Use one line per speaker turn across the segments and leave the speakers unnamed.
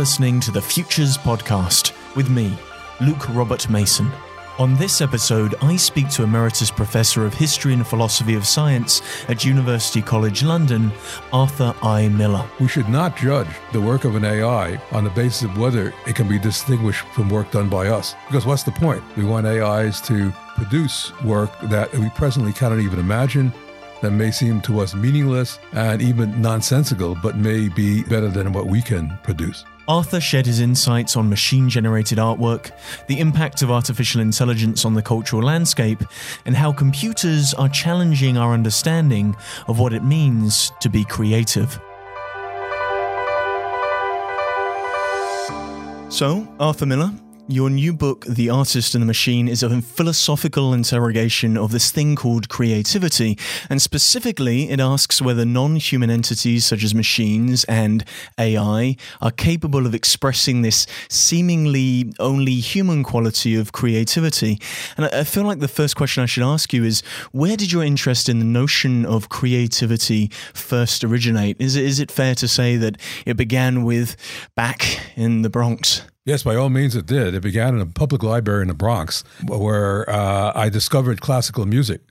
listening to the Futures Podcast with me, Luke Robert Mason. On this episode, I speak to Emeritus Professor of History and Philosophy of Science at University College London, Arthur I. Miller.
We should not judge the work of an AI on the basis of whether it can be distinguished from work done by us. Because what's the point? We want AIs to produce work that we presently cannot even imagine that may seem to us meaningless and even nonsensical, but may be better than what we can produce.
Arthur shared his insights on machine generated artwork, the impact of artificial intelligence on the cultural landscape, and how computers are challenging our understanding of what it means to be creative. So, Arthur Miller, your new book, The Artist in the Machine, is a philosophical interrogation of this thing called creativity. And specifically, it asks whether non human entities such as machines and AI are capable of expressing this seemingly only human quality of creativity. And I feel like the first question I should ask you is where did your interest in the notion of creativity first originate? Is it, is it fair to say that it began with back in the Bronx?
Yes, by all means, it did. It began in a public library in the Bronx where uh, I discovered classical music.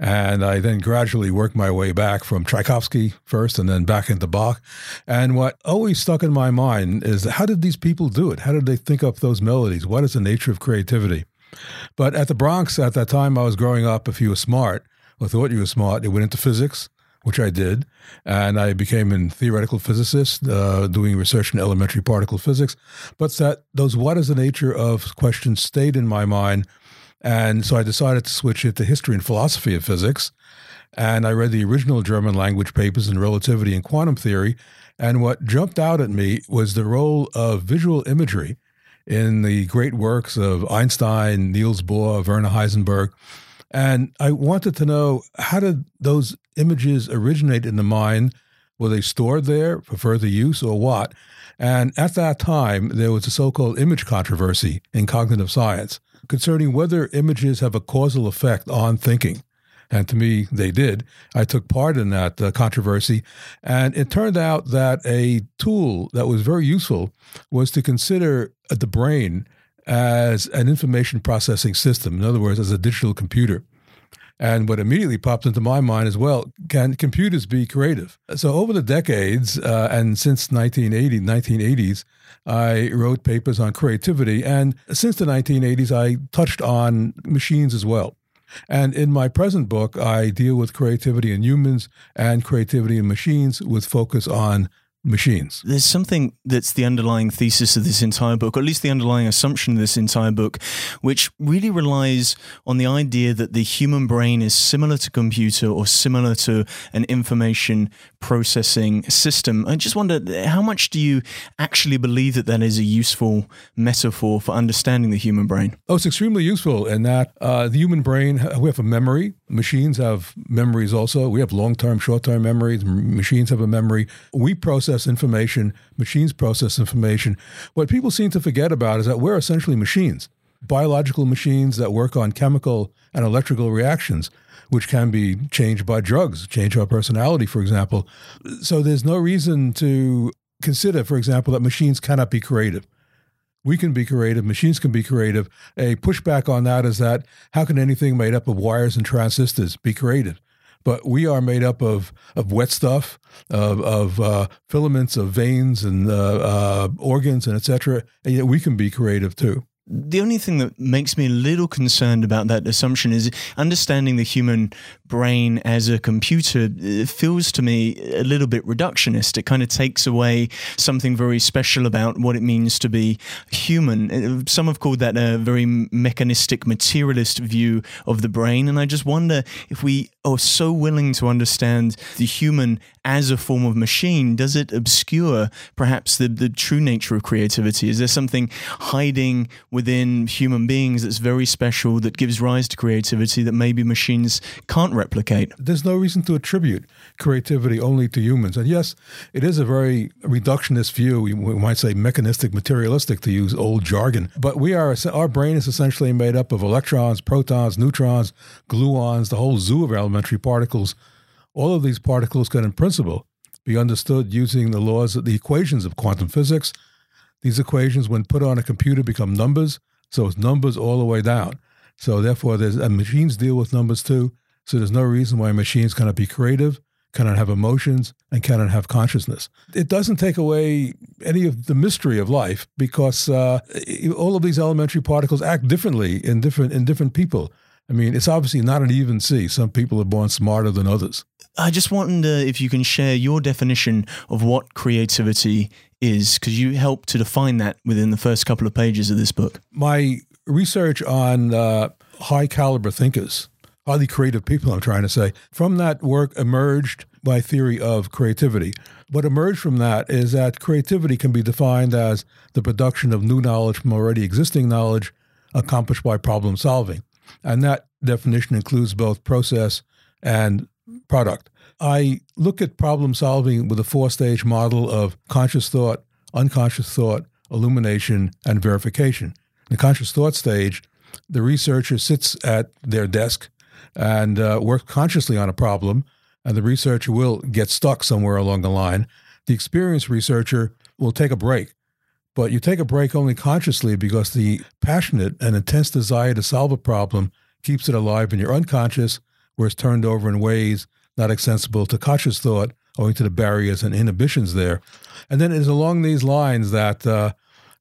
And I then gradually worked my way back from Tchaikovsky first and then back into Bach. And what always stuck in my mind is how did these people do it? How did they think up those melodies? What is the nature of creativity? But at the Bronx, at that time I was growing up, if you were smart or thought you were smart, you went into physics which I did, and I became a theoretical physicist uh, doing research in elementary particle physics. But that those what is the nature of questions stayed in my mind, and so I decided to switch it to history and philosophy of physics. And I read the original German language papers in relativity and quantum theory. And what jumped out at me was the role of visual imagery in the great works of Einstein, Niels Bohr, Werner Heisenberg, and I wanted to know how did those images originate in the mind? Were they stored there for further use or what? And at that time, there was a so called image controversy in cognitive science concerning whether images have a causal effect on thinking. And to me, they did. I took part in that uh, controversy. And it turned out that a tool that was very useful was to consider the brain as an information processing system, in other words, as a digital computer. And what immediately popped into my mind as well can computers be creative? So, over the decades, uh, and since 1980, 1980s, I wrote papers on creativity. And since the 1980s, I touched on machines as well. And in my present book, I deal with creativity in humans and creativity in machines with focus on machines.
There's something that's the underlying thesis of this entire book, or at least the underlying assumption of this entire book, which really relies on the idea that the human brain is similar to computer or similar to an information processing system. I just wonder how much do you actually believe that that is a useful metaphor for understanding the human brain?
Oh, it's extremely useful in that uh, the human brain, we have a memory. Machines have memories also. We have long term, short term memories. Machines have a memory. We process information, machines process information. What people seem to forget about is that we're essentially machines biological machines that work on chemical and electrical reactions which can be changed by drugs, change our personality, for example. So there's no reason to consider, for example, that machines cannot be creative. We can be creative, machines can be creative. A pushback on that is that how can anything made up of wires and transistors be creative? But we are made up of, of wet stuff, of, of uh, filaments, of veins and uh, uh, organs, and etc. And yet we can be creative too
the only thing that makes me a little concerned about that assumption is understanding the human brain as a computer feels to me a little bit reductionist. It kind of takes away something very special about what it means to be human. Some have called that a very mechanistic, materialist view of the brain. And I just wonder if we are so willing to understand the human as a form of machine, does it obscure perhaps the, the true nature of creativity? Is there something hiding within human beings that's very special that gives rise to creativity that maybe machines can't replicate?
There's no reason to attribute creativity only to humans. And yes, it is a very reductionist view. We might say mechanistic, materialistic to use old jargon. But we are our brain is essentially made up of electrons, protons, neutrons, gluons, the whole zoo of elementary particles. All of these particles can, in principle, be understood using the laws, of the equations of quantum physics These equations, when put on a computer, become numbers. So it's numbers all the way down. So therefore, there's and machines deal with numbers too. So there's no reason why machines cannot be creative, cannot have emotions, and cannot have consciousness. It doesn't take away any of the mystery of life because uh, all of these elementary particles act differently in different in different people. I mean, it's obviously not an even C. Some people are born smarter than others.
I just wonder if you can share your definition of what creativity is, because you help to define that within the first couple of pages of this book.
My research on uh, high caliber thinkers, highly creative people, I'm trying to say, from that work emerged my theory of creativity. What emerged from that is that creativity can be defined as the production of new knowledge from already existing knowledge accomplished by problem solving. And that definition includes both process and product. I look at problem solving with a four stage model of conscious thought, unconscious thought, illumination, and verification. In the conscious thought stage, the researcher sits at their desk and uh, works consciously on a problem, and the researcher will get stuck somewhere along the line. The experienced researcher will take a break, but you take a break only consciously because the passionate and intense desire to solve a problem keeps it alive in your unconscious, where it's turned over in ways not accessible to conscious thought owing to the barriers and inhibitions there. And then it is along these lines that uh,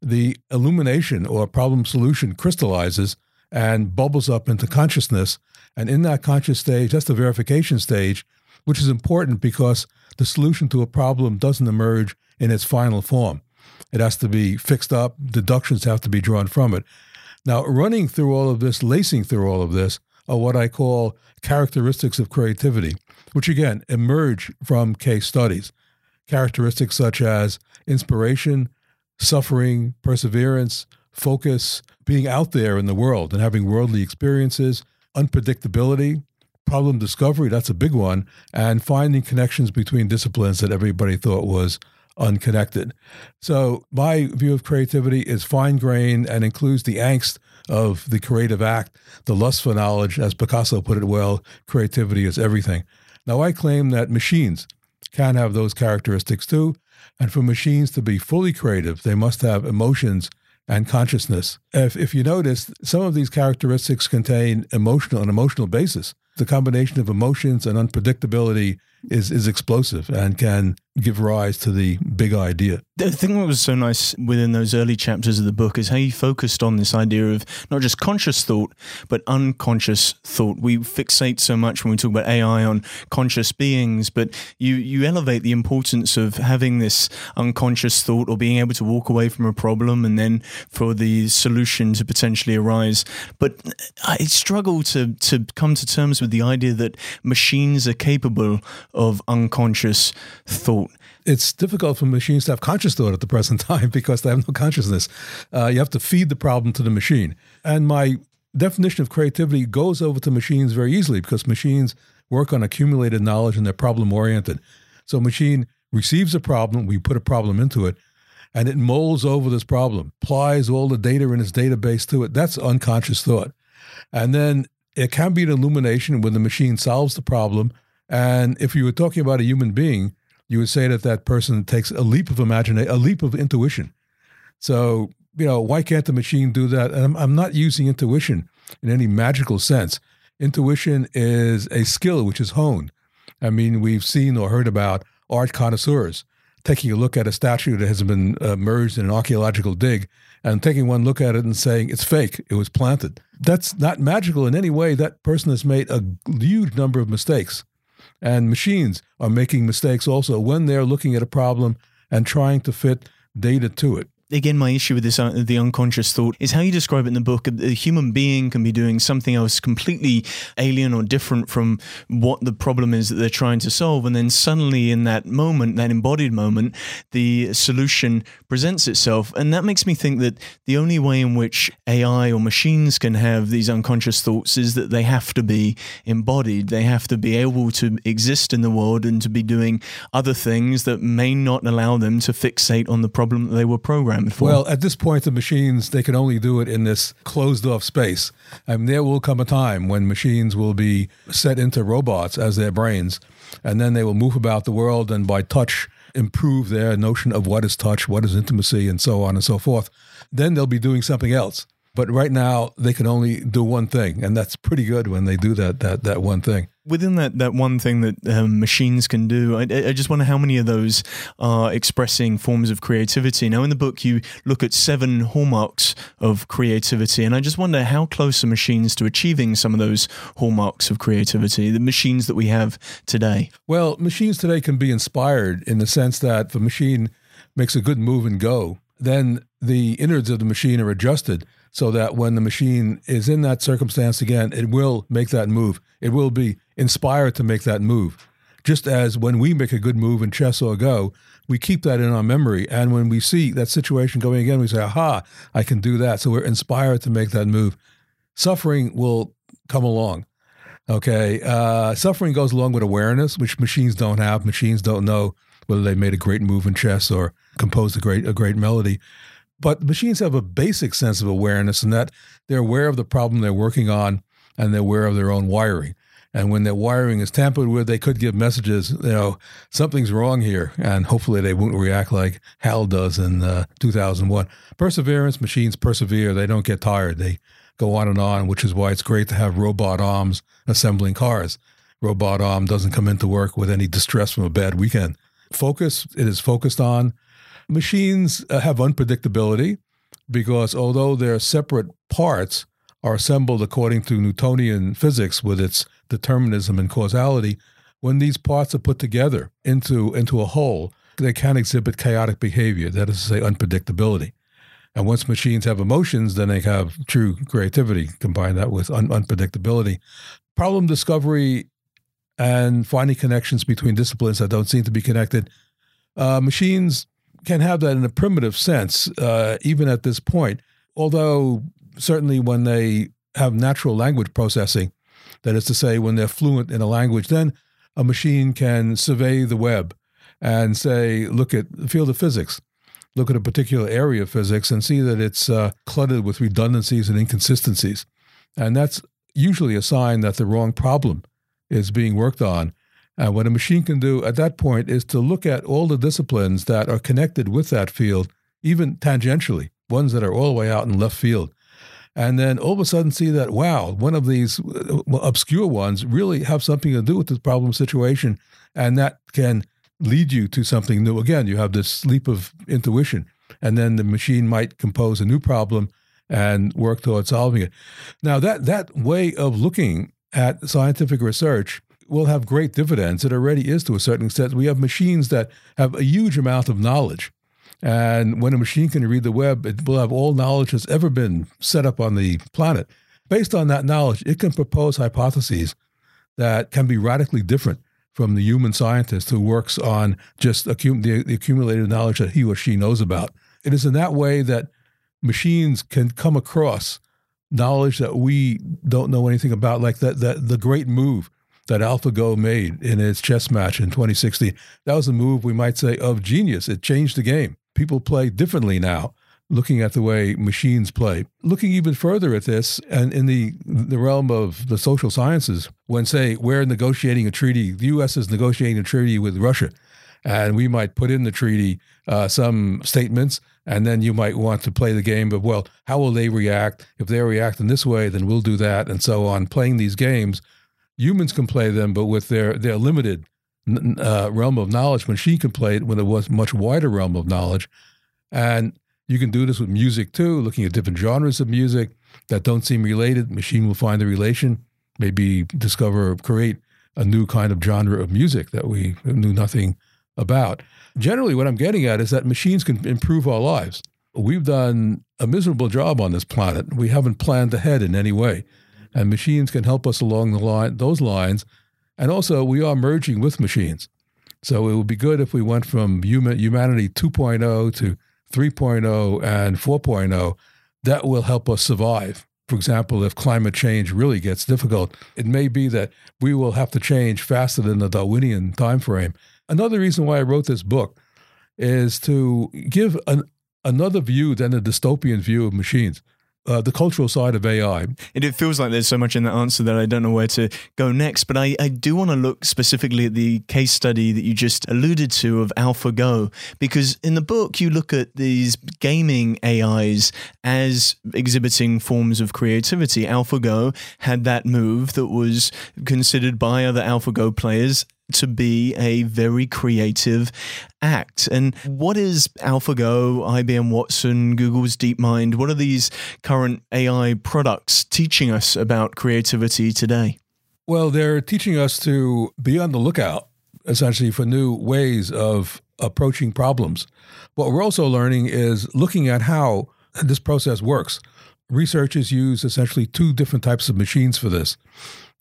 the illumination or problem solution crystallizes and bubbles up into consciousness. And in that conscious stage, that's the verification stage, which is important because the solution to a problem doesn't emerge in its final form. It has to be fixed up, deductions have to be drawn from it. Now, running through all of this, lacing through all of this, are what I call characteristics of creativity, which again emerge from case studies. Characteristics such as inspiration, suffering, perseverance, focus, being out there in the world and having worldly experiences, unpredictability, problem discovery, that's a big one, and finding connections between disciplines that everybody thought was unconnected. So, my view of creativity is fine grained and includes the angst of the creative act, the lust for knowledge. As Picasso put it well, creativity is everything. Now, I claim that machines can have those characteristics too. And for machines to be fully creative, they must have emotions and consciousness. If, if you notice, some of these characteristics contain emotional, and emotional basis. The combination of emotions and unpredictability is is explosive and can give rise to the big idea.
The thing that was so nice within those early chapters of the book is how you focused on this idea of not just conscious thought, but unconscious thought. We fixate so much when we talk about AI on conscious beings, but you, you elevate the importance of having this unconscious thought or being able to walk away from a problem and then for the solution to potentially arise. But I struggle to, to come to terms with the idea that machines are capable of unconscious thought.
It's difficult for machines to have conscious thought at the present time because they have no consciousness. Uh, you have to feed the problem to the machine. And my definition of creativity goes over to machines very easily because machines work on accumulated knowledge and they're problem oriented. So a machine receives a problem, we put a problem into it, and it molds over this problem, applies all the data in its database to it. That's unconscious thought. And then it can be an illumination when the machine solves the problem and if you were talking about a human being, you would say that that person takes a leap of imagination, a leap of intuition. So, you know, why can't the machine do that? And I'm, I'm not using intuition in any magical sense. Intuition is a skill which is honed. I mean, we've seen or heard about art connoisseurs taking a look at a statue that has been uh, merged in an archaeological dig and taking one look at it and saying it's fake, it was planted. That's not magical in any way. That person has made a huge number of mistakes. And machines are making mistakes also when they're looking at a problem and trying to fit data to it
again, my issue with this, uh, the unconscious thought, is how you describe it in the book. A, human being can be doing something else completely alien or different from what the problem is that they're trying to solve. And then suddenly, in that moment, that embodied moment, the solution presents itself. And that makes me think that the only way in which AI or machines can have these unconscious thoughts is that they have to be embodied. They have to be able to exist in the world and to be doing other things that may not allow them to fixate on the problem that they were programmed for?
Well, at this point, the machines, they can only do it in this closed off space. And there will come a time when machines will be set into robots as their brains, and then they will move about the world and by touch improve their notion of what is touch, what is intimacy, and so on and so forth, then they'll be doing something else. But right now, they can only do one thing, and that's pretty good when they do that that that one thing.
Within that, that one thing that um, machines can do, I, I, just wonder how many of those are expressing forms of creativity. Now, in the book, you look at seven hallmarks of creativity, and I just wonder how close are machines to achieving some of those hallmarks of creativity, the machines that we have today?
Well, machines today can be inspired in the sense that if a machine makes a good move and go, then the innards of the machine are adjusted so that when the machine is in that circumstance again, it will make that move. It will be inspired to make that move. Just as when we make a good move in chess or go, we keep that in our memory. And when we see that situation going again, we say, aha, I can do that. So we're inspired to make that move. Suffering will come along. Okay. Uh, suffering goes along with awareness, which machines don't have. Machines don't know whether they made a great move in chess or composed a great a great melody. But machines have a basic sense of awareness in that they're aware of the problem they're working on and they're aware of their own wiring. And when their wiring is tampered with, they could give messages, you know, something's wrong here. And hopefully they won't react like HAL does in uh, 2001. Perseverance, machines persevere. They don't get tired. They go on and on, which is why it's great to have robot arms assembling cars. Robot arm doesn't come into work with any distress from a bad weekend. Focus, it is focused on Machines uh, have unpredictability because although their separate parts are assembled according to Newtonian physics with its determinism and causality, when these parts are put together into, into a whole, they can exhibit chaotic behavior, that is to say, unpredictability. And once machines have emotions, then they have true creativity. Combine that with un- unpredictability. Problem discovery and finding connections between disciplines that don't seem to be connected. Uh, machines can have that in a primitive sense, uh, even at this point. Although, certainly, when they have natural language processing, that is to say, when they're fluent in a language, then a machine can survey the web and say, look at the field of physics, look at a particular area of physics and see that it's uh, cluttered with redundancies and inconsistencies. And that's usually a sign that the wrong problem is being worked on uh, what a machine can do at that point is to look at all the disciplines that are connected with that field, even tangentially, ones that are all the way out in left field. And then all of a sudden see that, wow, one of these uh, obscure ones really have something to do with this problem situation. And that can lead you to something new. Again, you have this leap of intuition. And then the machine might compose a new problem and work towards solving it. Now, that, that way of looking at scientific research will have great dividends. It already is to a certain extent. We have machines that have a huge amount of knowledge. And when a machine can read the web, it will have all knowledge that's ever been set up on the planet. Based on that knowledge, it can propose hypotheses that can be radically different from the human scientist who works on just accum- the, the accumulated knowledge that he or she knows about. It is in that way that machines can come across knowledge that we don't know anything about, like that, that the great move that AlphaGo made in its chess match in 2016. That was a move, we might say, of genius. It changed the game. People play differently now, looking at the way machines play. Looking even further at this, and in the, the realm of the social sciences, when, say, we're negotiating a treaty, the U.S. is negotiating a treaty with Russia, and we might put in the treaty uh, some statements, and then you might want to play the game of, well, how will they react? If they react in this way, then we'll do that, and so on. Playing these games humans can play them, but with their their limited uh, realm of knowledge. Machine can play it with a much wider realm of knowledge, and you can do this with music too. Looking at different genres of music that don't seem related, machine will find the relation, maybe discover, or create a new kind of genre of music that we knew nothing about. Generally, what I'm getting at is that machines can improve our lives. We've done a miserable job on this planet. We haven't planned ahead in any way and machines can help us along the line those lines. And also, we are merging with machines. So it would be good if we went from human, humanity 2.0 to 3.0 and 4.0. That will help us survive. For example, if climate change really gets difficult, it may be that we will have to change faster than the Darwinian time frame. Another reason why I wrote this book is to give an, another view than the dystopian view of machines. Uh, the cultural side of AI.
And it feels like there's so much in that answer that I don't know where to go next. But I, I do want to look specifically at the case study that you just alluded to of AlphaGo, because in the book, you look at these gaming AIs as exhibiting forms of creativity. AlphaGo had that move that was considered by other AlphaGo players to be a very creative act. And what is AlphaGo, IBM Watson, Google's DeepMind? What are these current AI products teaching us about creativity today?
Well, they're teaching us to be on the lookout, essentially, for new ways of approaching problems. What we're also learning is looking at how this process works. Researchers use essentially two different types of machines for this.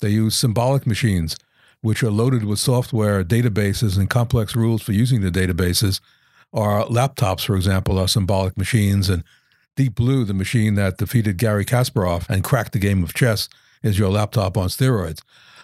They use symbolic machines, which are loaded with software, databases, and complex rules for using the databases. Our laptops, for example, are symbolic machines, and Deep Blue, the machine that defeated Garry Kasparov and cracked the game of chess, is your laptop on steroids.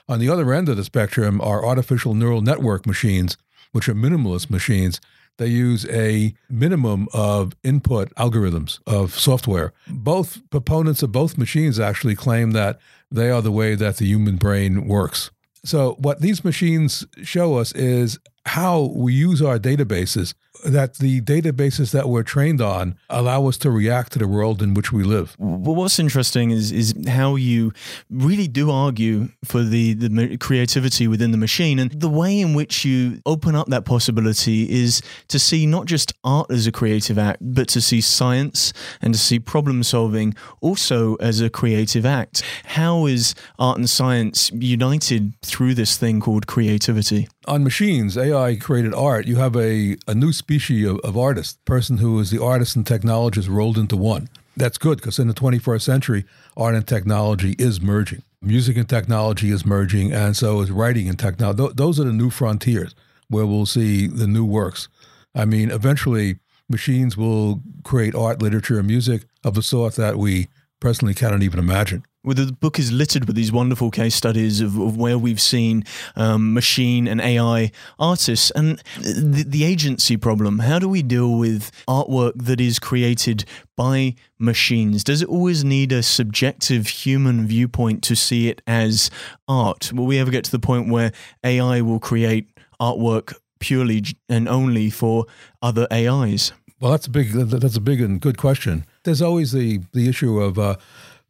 On the other end of the spectrum are artificial neural network machines, which are minimalist machines. They use a minimum of input algorithms of software. Both proponents of both machines actually claim that they are the way that the human brain works. So, what these machines show us is how we use our databases, that the databases that we're trained on allow us to react to the world in which we live.
Well, what's interesting is is how you really do argue for the, the creativity within the machine. And the way in which you open up that possibility is to see not just art as a creative act, but to see science and to see problem solving also as a creative act. How is art and science united through this thing called creativity?
On machines, AI created art, you have a, a new species of, of artist, person who is the artist and technologist rolled into one. That's good because in the 21st century, art and technology is merging. Music and technology is merging, and so is writing and technology. Th- those are the new frontiers where we'll see the new works. I mean, eventually, machines will create art, literature, and music of the sort that we presently cannot even imagine.
Well, the book is littered with these wonderful case studies of, of where we've seen um, machine and AI artists and the, the agency problem. How do we deal with artwork that is created by machines? Does it always need a subjective human viewpoint to see it as art? Will we ever get to the point where AI will create artwork purely and only for other AIs?
Well, that's a big that's a big and good question. There's always the the issue of uh,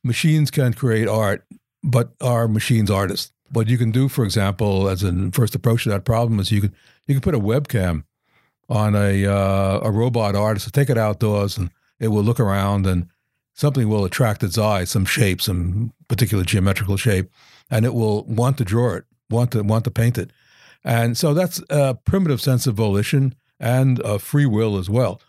machines can create art, but are machines artists? What you can do, for example, as a first approach to that problem, is you can you can put a webcam on a uh, a robot artist, take it outdoors, and it will look around, and something will attract its eye, some shape, some particular geometrical shape, and it will want to draw it, want to want to paint it, and so that's a primitive sense of volition and a free will as well.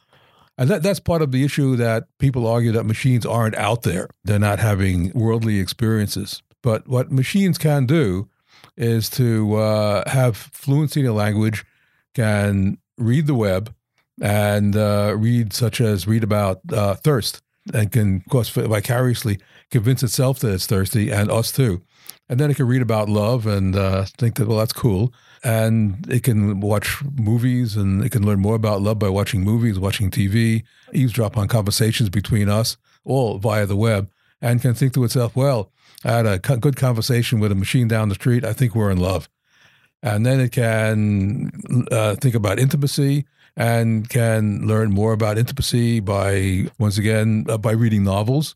And that, that's part of the issue that people argue that machines aren't out there. They're not having worldly experiences. But what machines can do is to uh, have fluency in a language, can read the web, and uh, read such as read about uh, thirst, and can, of course, vicariously convince itself that it's thirsty, and us too. And then it can read about love and uh, think that, well, that's cool and it can watch movies and it can learn more about love by watching movies, watching TV, eavesdrop on conversations between us, all via the web, and can think to itself, well, I had a good conversation with a machine down the street. I think we're in love. And then it can uh, think about intimacy and can learn more about intimacy by, once again, uh, by reading novels.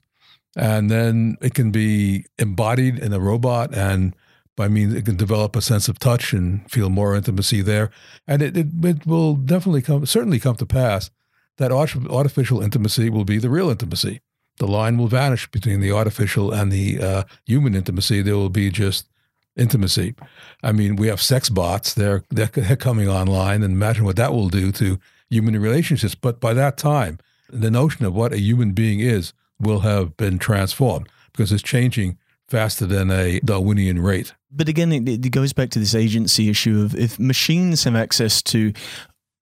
And then it can be embodied in a robot and I mean, it can develop a sense of touch and feel more intimacy there. And it, it, it will definitely come, certainly come to pass that artificial intimacy will be the real intimacy. The line will vanish between the artificial and the uh, human intimacy. There will be just intimacy. I mean, we have sex bots; they're they're coming online, and imagine what that will do to human relationships. But by that time, the notion of what a human being is will have been transformed because it's changing faster than a Darwinian rate.
But again, it, it goes back to this agency issue of if machines have access to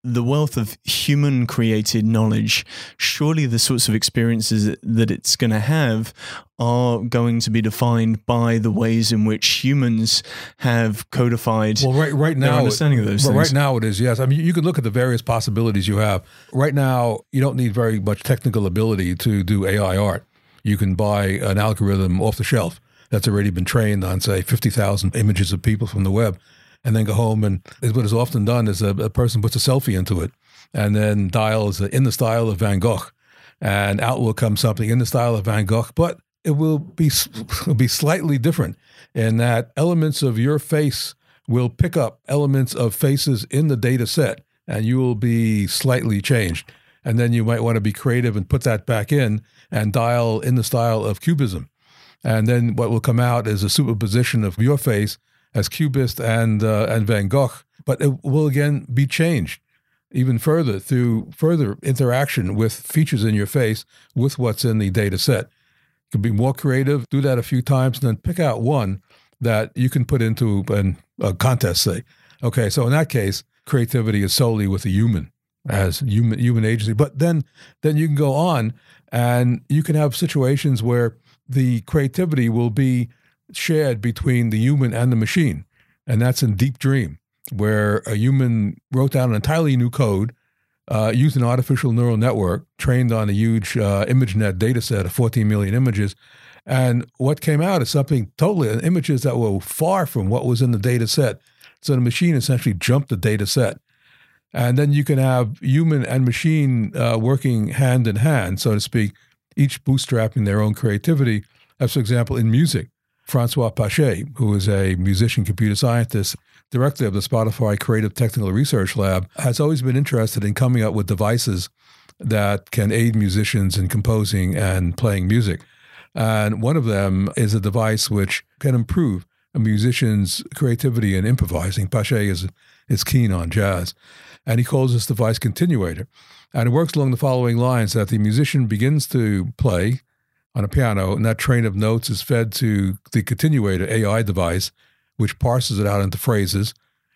the wealth of human created knowledge, surely the sorts of experiences that it's going to have are going to be defined by the ways in which humans have codified
well, right, right now,
understanding of those
well. Right now, it is, yes. I mean, you can look at the various possibilities you have. Right now, you don't need very much technical ability to do AI art. You can buy an algorithm off the shelf that's already been trained on, say, 50,000 images of people from the web, and then go home and what is often done is a, a person puts a selfie into it and then dials in the style of Van Gogh, and out will come something in the style of Van Gogh, but it will be will be slightly different in that elements of your face will pick up elements of faces in the data set, and you will be slightly changed. And then you might want to be creative and put that back in and dial in the style of cubism. And then what will come out is a superposition of your face as cubist and uh, and Van Gogh, but it will again be changed even further through further interaction with features in your face with what's in the data set. You can be more creative, do that a few times, and then pick out one that you can put into an, a contest, say. Okay, so in that case, creativity is solely with a human as human human agency. But then then you can go on and you can have situations where the creativity will be shared between the human and the machine. And that's in Deep Dream, where a human wrote down an entirely new code, uh, used an artificial neural network trained on a huge uh, ImageNet data set of 14 million images. And what came out is something totally, images that were far from what was in the data set. So the machine essentially jumped the data set. And then you can have human and machine uh, working hand in hand, so to speak, each bootstrapping their own creativity. As, for example, in music, Francois Pachet, who is a musician computer scientist, director of the Spotify Creative Technical Research Lab, has always been interested in coming up with devices that can aid musicians in composing and playing music. And one of them is a device which can improve a musician's creativity and improvising. Pachet is, is keen on jazz. And he calls this device Continuator. And it works along the following lines that the musician begins to play on a piano, and that train of notes is fed to the continuator AI device, which parses it out into phrases.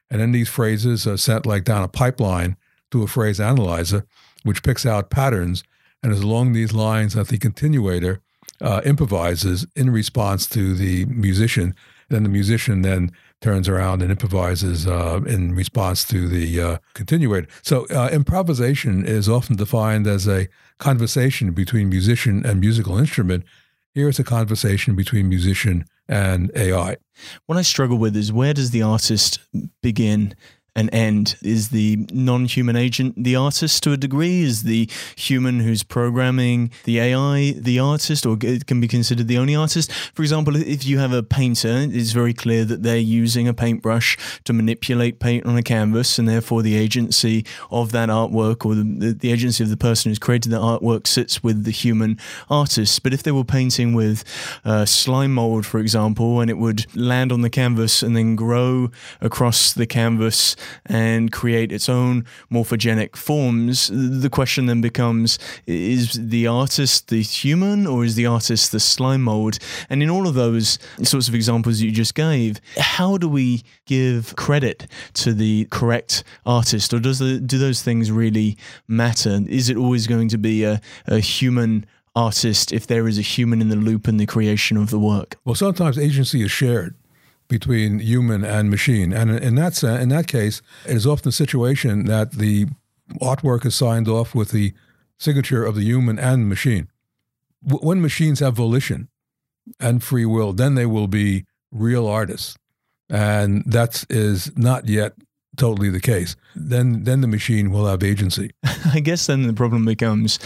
And then these phrases are sent like down a pipeline to a phrase analyzer, which picks out patterns. And it's along these lines that the continuator uh, improvises in response to the musician. Then the musician then turns around and improvises uh, in response to the uh, continuator. So uh, improvisation is often defined as a conversation between musician and musical instrument. Here is a conversation between musician and AI.
What I struggle with is where does the artist begin an end? Is the non human agent the artist to a degree? Is the human who's programming the AI the artist, or can be considered the only artist? For example, if you have a painter, it's very clear that they're using a paintbrush to manipulate paint on a canvas, and therefore the agency of that artwork or the, the agency of the person who's created the artwork sits with the human artist. But if they were painting with uh, slime mold, for example, and it would land on the canvas and then grow across the canvas and create its own morphogenic forms, the question then becomes is the artist the human or is the artist the slime mold? And in all of those sorts of examples you just gave, how do we give credit to the correct artist or does the, do those things really matter? Is it always going to be a, a human artist if there is a human in the loop in the creation of the work?
Well, sometimes agency is shared between human and machine. And in that in that case, it is often a situation that the artwork is signed off with the signature of the human and machine. When machines have volition and free will, then they will be real artists. And that is not yet totally the case, then then the machine will have agency.
I guess then the problem becomes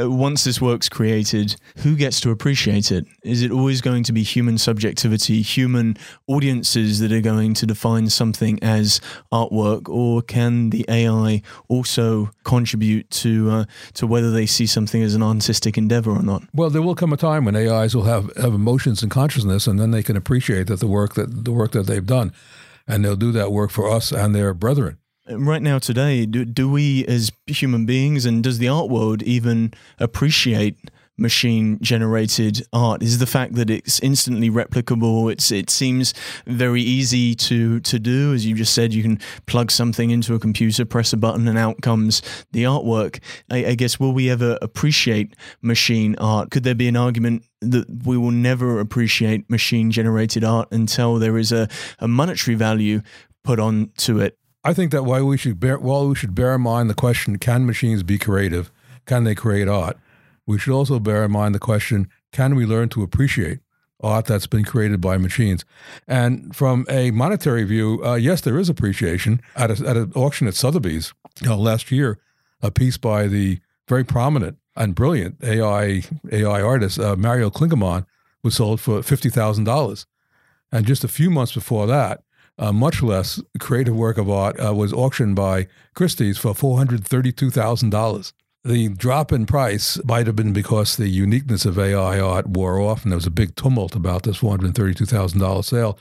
uh, once this work's created, who gets to appreciate it? Is it always going to be human subjectivity, human audiences that are going to define something as artwork, or can the AI also contribute to uh, to whether they see something as an artistic endeavor or not?
Well, there will come a time when AIs will have, have emotions and consciousness, and then they can appreciate that the work that the work that they've done and they'll do that work for us and their brethren.
Right now, today, do, do we as human beings and does the art world even appreciate machine generated art is the fact that it's instantly replicable. It's it seems very easy to to do. As you just said you can plug something into a computer press a button and out comes the artwork. I, I guess will we ever appreciate machine art? Could there be an argument that we will never appreciate machine generated art until there is a, a monetary value put on to it?
I think that while we should bear while we should bear in mind the question can machines be creative? Can they create art we should also bear in mind the question can we learn to appreciate art that's been created by machines? And from a monetary view, uh, yes, there is appreciation. At, a, at an auction at Sotheby's you know, last year, a piece by the very prominent and brilliant AI, AI artist uh, Mario Klingemann was sold for $50,000. And just a few months before that, a much less creative work of art uh, was auctioned by Christie's for $432,000. The drop in price might have been because the uniqueness of AI art wore off, and there was a big tumult about this four hundred thirty-two thousand dollar sale.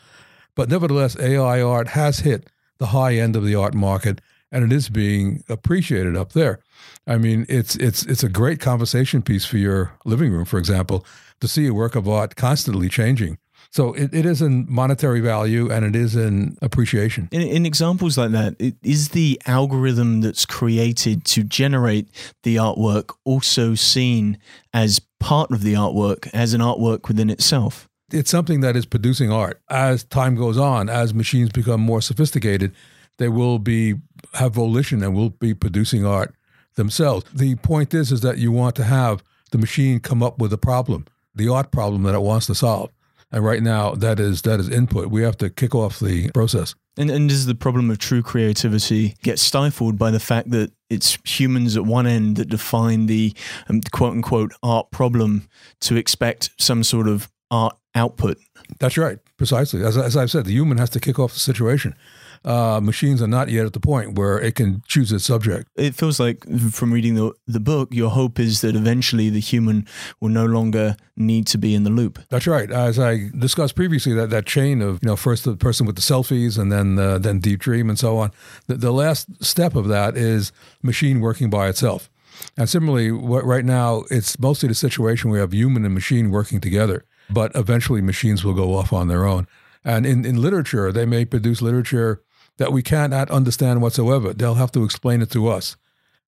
But nevertheless, AI art has hit the high end of the art market, and it is being appreciated up there. I mean, it's it's it's a great conversation piece for your living room, for example, to see a work of art constantly changing. So it, it is in monetary value and it is in appreciation.
In, in examples like that, it, is the algorithm that's created to generate the artwork also seen as part of the artwork, as an artwork within itself?
It's something that is producing art. As time goes on, as machines become more sophisticated, they will be have volition and will be producing art themselves. The point is, is that you want to have the machine come up with a problem, the art problem that it wants to solve. And right now, that is that is input. We have to kick off the process.
And, and does the problem of true creativity get stifled by the fact that it's humans at one end that define the um, quote unquote art problem to expect some sort of art output?
That's right, precisely. As, as I've said, the human has to kick off the situation uh, machines are not yet at the point where it can choose its subject.
It feels like from reading the the book, your hope is that eventually the human will no longer need to be in the loop.
That's right. As I discussed previously, that, that chain of you know first the person with the selfies and then uh, then deep dream and so on. The, the last step of that is machine working by itself. And similarly, what, right now it's mostly the situation where we have human and machine working together, but eventually machines will go off on their own. And in, in literature, they may produce literature that we cannot understand whatsoever. They'll have to explain it to us,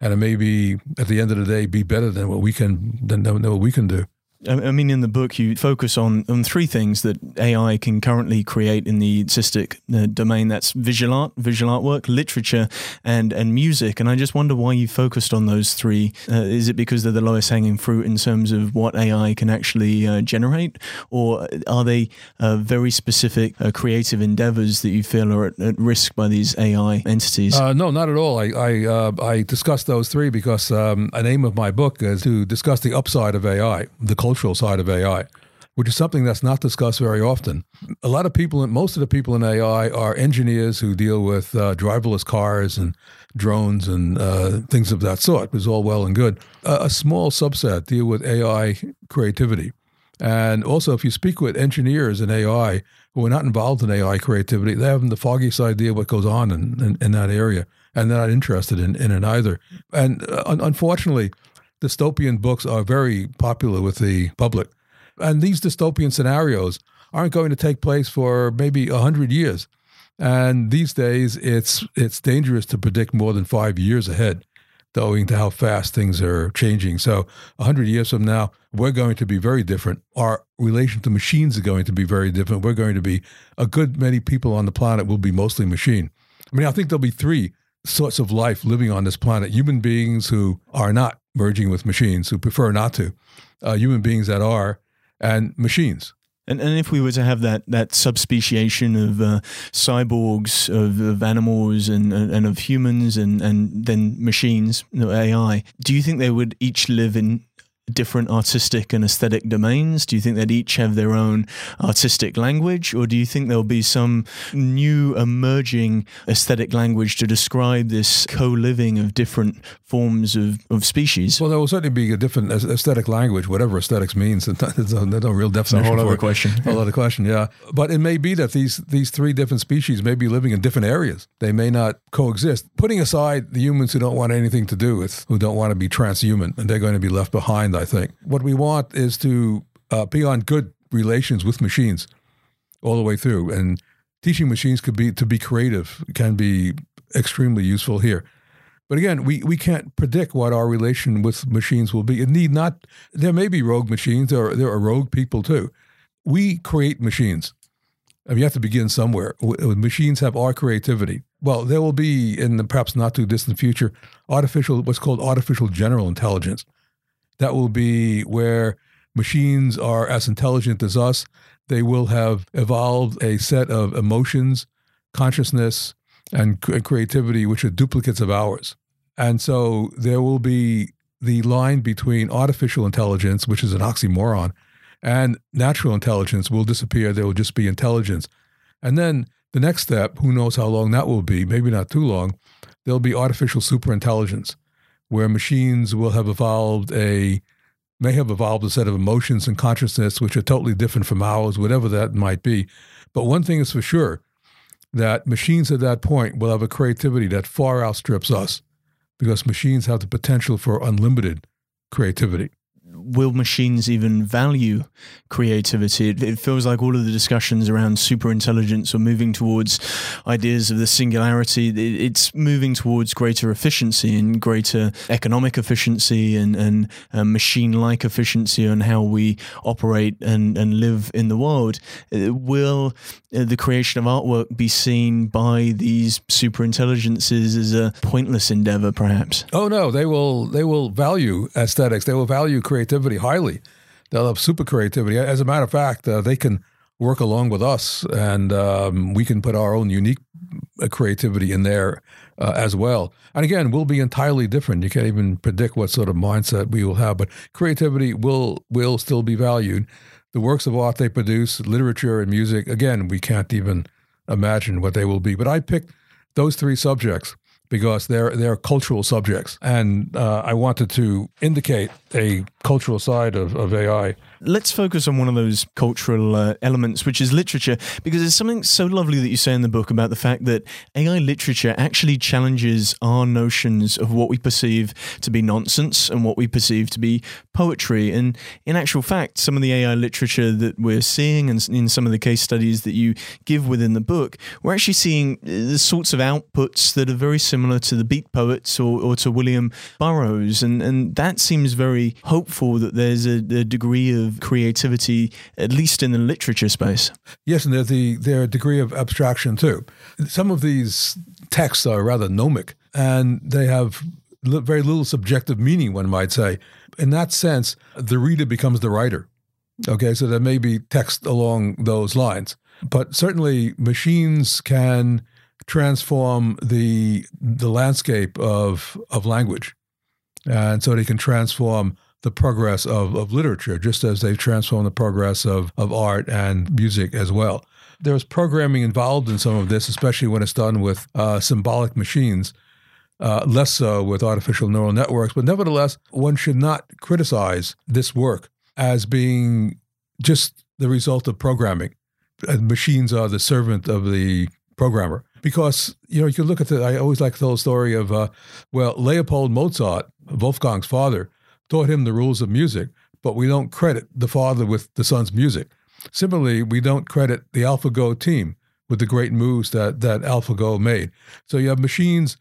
and it may be at the end of the day be better than what we can than, than what we can do.
I mean, in the book, you focus on, on three things that AI can currently create in the artistic uh, domain. That's visual art, visual artwork, literature, and and music. And I just wonder why you focused on those three. Uh, is it because they're the lowest hanging fruit in terms of what AI can actually uh, generate, or are they uh, very specific uh, creative endeavors that you feel are at, at risk by these AI entities?
Uh, no, not at all. I I, I discussed those three because um, a name of my book is to discuss the upside of AI, the cultural side of AI, which is something that's not discussed very often. A lot of people, most of the people in AI are engineers who deal with uh, driverless cars and drones and uh, things of that sort. It's all well and good. A small subset deal with AI creativity. And also, if you speak with engineers in AI who are not involved in AI creativity, they haven't the foggiest idea what goes on in, in, in that area, and they're not interested in, in it either. And uh, unfortunately, dystopian books are very popular with the public. And these dystopian scenarios aren't going to take place for maybe 100 years. And these days, it's, it's dangerous to predict more than five years ahead, owing to how fast things are changing. So, 100 years from now, we're going to be very different. Our relation to machines is going to be very different. We're going to be a good many people on the planet will be mostly machine. I mean, I think there'll be three sorts of life living on this planet human beings who are not merging with machines, who prefer not to, uh, human beings that are, and machines.
And, and if we were to have that, that subspeciation of uh, cyborgs, of, of animals, and, and of humans, and, and then machines, AI, do you think they would each live in different artistic and aesthetic domains? Do you think they'd each have their own artistic language, or do you think there'll be some new emerging aesthetic language to describe this co living of different forms of, of species?
Well, there will certainly be a different aesthetic language, whatever aesthetics means. There's no, no real definition.
It's a whole other question.
A whole other question, yeah. But it may be that these, these three different species may be living in different areas. They may not coexist. Putting aside the humans who don't want anything to do with, who don't want to be transhuman, and they're going to be left behind I think. What we want is to uh, be on good relations with machines all the way through. And teaching machines could be to be creative can be extremely useful here. But again, we, we can't predict what our relation with machines will be. It need not. There may be rogue machines. There are, there are rogue people too. We create machines. I mean, you have to begin somewhere. Machines have our creativity. Well, there will be in the perhaps not too distant future artificial, what's called artificial general intelligence, that will be where machines are as intelligent as us. They will have evolved a set of emotions, consciousness, and creativity which are duplicates of ours. And so there will be the line between artificial intelligence, which is an oxymoron, and natural intelligence will disappear. There will just be intelligence. And then the next step, who knows how long that will be, maybe not too long, there'll be artificial superintelligence, where machines will have evolved a may have evolved a set of emotions and consciousness which are totally different from ours, whatever that might be. But one thing is for sure that machines at that point will have a creativity that far outstrips us because machines have the potential for unlimited creativity
will machines even value creativity? It, it, feels like all of the discussions around super intelligence are moving towards ideas of the singularity. It, it's moving towards greater efficiency and greater economic efficiency and, and uh, machine like efficiency on how we operate and, and live in the world. Uh, will uh, the creation of artwork be seen by these super intelligences as a pointless endeavor, perhaps?
Oh, no. They will, they will value aesthetics, they will value creativity creativity highly. They'll have super creativity. As a matter of fact, uh, they can work along with us, and um, we can put our own unique uh, creativity in there uh, as well. And again, we'll be entirely different. You can't even predict what sort of mindset we will have, but creativity will will still be valued. The works of art they produce, literature and music, again, we can't even imagine what they will be. But I picked those three subjects because they're they're cultural subjects, and uh, I wanted to indicate a cultural side of, of AI
let's focus on one of those cultural uh, elements, which is literature, because there's something so lovely that you say in the book about the fact that AI literature actually challenges our notions of what we perceive to be nonsense and what we perceive to be poetry. And in actual fact, some of the AI literature that we're seeing and in some of the case studies that you give within the book, we're actually seeing uh, the sorts of outputs that are very similar to the beat poets or, or to William Burroughs. And, and that seems very hopeful that there's a, a degree of creativity, at least in the literature space.
Yes, and there's the their degree of abstraction too. Some of these texts are rather gnomic, and they have very little subjective meaning. One might say, in that sense, the reader becomes the writer. Okay, so there may be text along those lines, but certainly machines can transform the the landscape of of language, and so they can transform the progress of, of literature, just as they've transformed the progress of, of art and music as well. There's programming involved in some of this, especially when it's done with uh, symbolic machines, uh, less so with artificial neural networks. But nevertheless, one should not criticize this work as being just the result of programming. machines are the servant of the programmer. Because, you know, you can look at the, I always like to tell the story of, uh, well, Leopold Mozart, Wolfgang's father, taught him the rules of music, but we don't credit the father with the son's music. Similarly, we don't credit the AlphaGo team with the great moves that, that AlphaGo made. So you have machines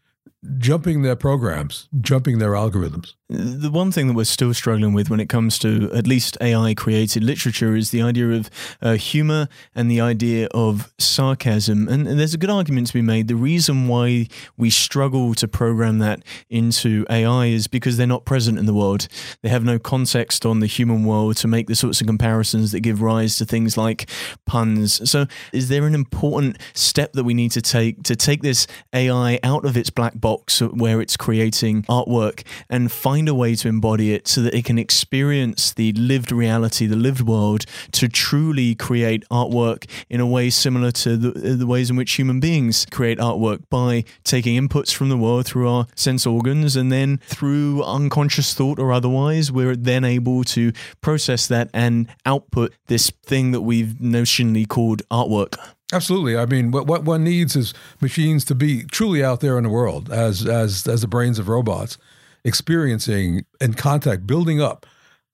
jumping their programs, jumping their algorithms.
The one thing that we're still struggling with when it comes to at least AI created literature is the idea of uh, humor and the idea of sarcasm. And, and, there's a good argument to be made. The reason why we struggle to program that into AI is because they're not present in the world. They have no context on the human world to make the sorts of comparisons that give rise to things like puns. So, is there an important step that we need to take to take this AI out of its black box where it's creating artwork and find find a way to embody it so that it can experience the lived reality, the lived world, to truly create artwork in a way similar to the, the ways in which human beings create artwork by taking inputs from the world through our sense organs and then through unconscious thought or otherwise, we're then able to process that and output this thing that we've notionally called artwork.
Absolutely. I mean, what, what one needs is machines to be truly out there in the world as as as the brains of robots experiencing and contact building up,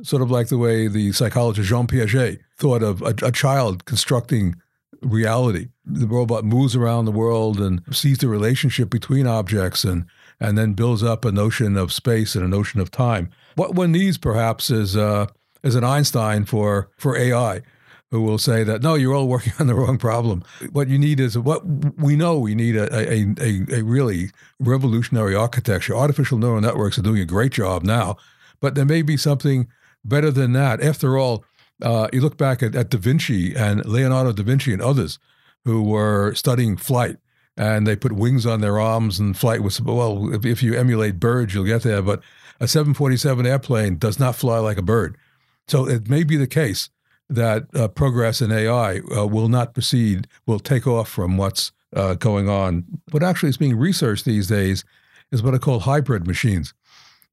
sort of like the way the psychologist Jean Piaget thought of a, a child constructing reality. The robot moves around the world and sees the relationship between objects and and then builds up a notion of space and a notion of time. What one needs, perhaps, is uh, is an Einstein for for AI who will say that no, you're all working on the wrong problem. What you need is what we know. We need a, a, a, a, really revolutionary architecture. Artificial neural networks are doing a great job now, but there may be something better than that. After all, uh, you look back at, at Da Vinci and Leonardo da Vinci and others who were studying flight and they put wings on their arms and flight was well if, if, you emulate birds you'll get there but a 747 airplane does not fly like a bird so it may be the case that uh, progress in ai uh, will not proceed will take off from what's uh, going on. What actually is being researched these days is what are called hybrid machines.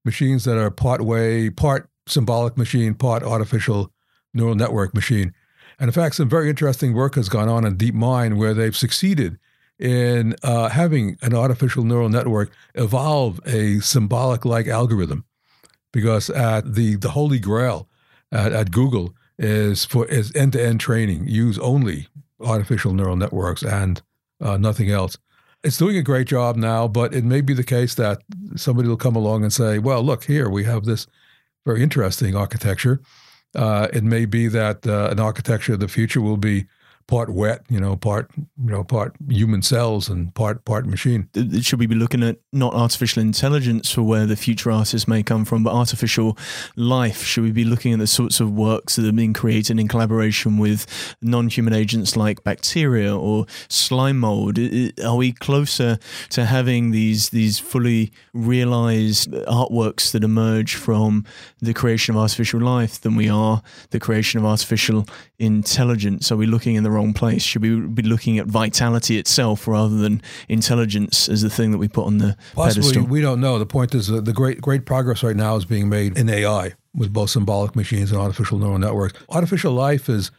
Machines that are part way part symbolic machine part artificial neural network machine. And in fact, some very interesting work has gone on in DeepMind where they've succeeded in uh, having an artificial neural network evolve a symbolic like algorithm. Because at the, the holy grail at, at Google is for is end to end training, use only artificial neural networks and uh, nothing else. It's doing a great job now, but it may be the case that somebody will come along and say, well, look, here we have this very interesting architecture. Uh, it may be that uh, an architecture of the future will be part wet, you know, part you know, part human cells and part part machine.
Should we be looking at not artificial intelligence for where the future artists may come from, but artificial life? Should we be looking at the sorts of works that are being created in collaboration with non-human agents like bacteria or slime mold? Are we closer to having these these fully realized artworks that emerge from the creation of artificial life than we are the creation of artificial intelligence? Are we looking in the wrong place? Should we be looking at vitality itself rather than intelligence as the thing that we put on the
Possibly,
pedestal?
we don't know. The point is that the great great progress right now is being made in AI with both symbolic machines and artificial neural networks. Artificial life is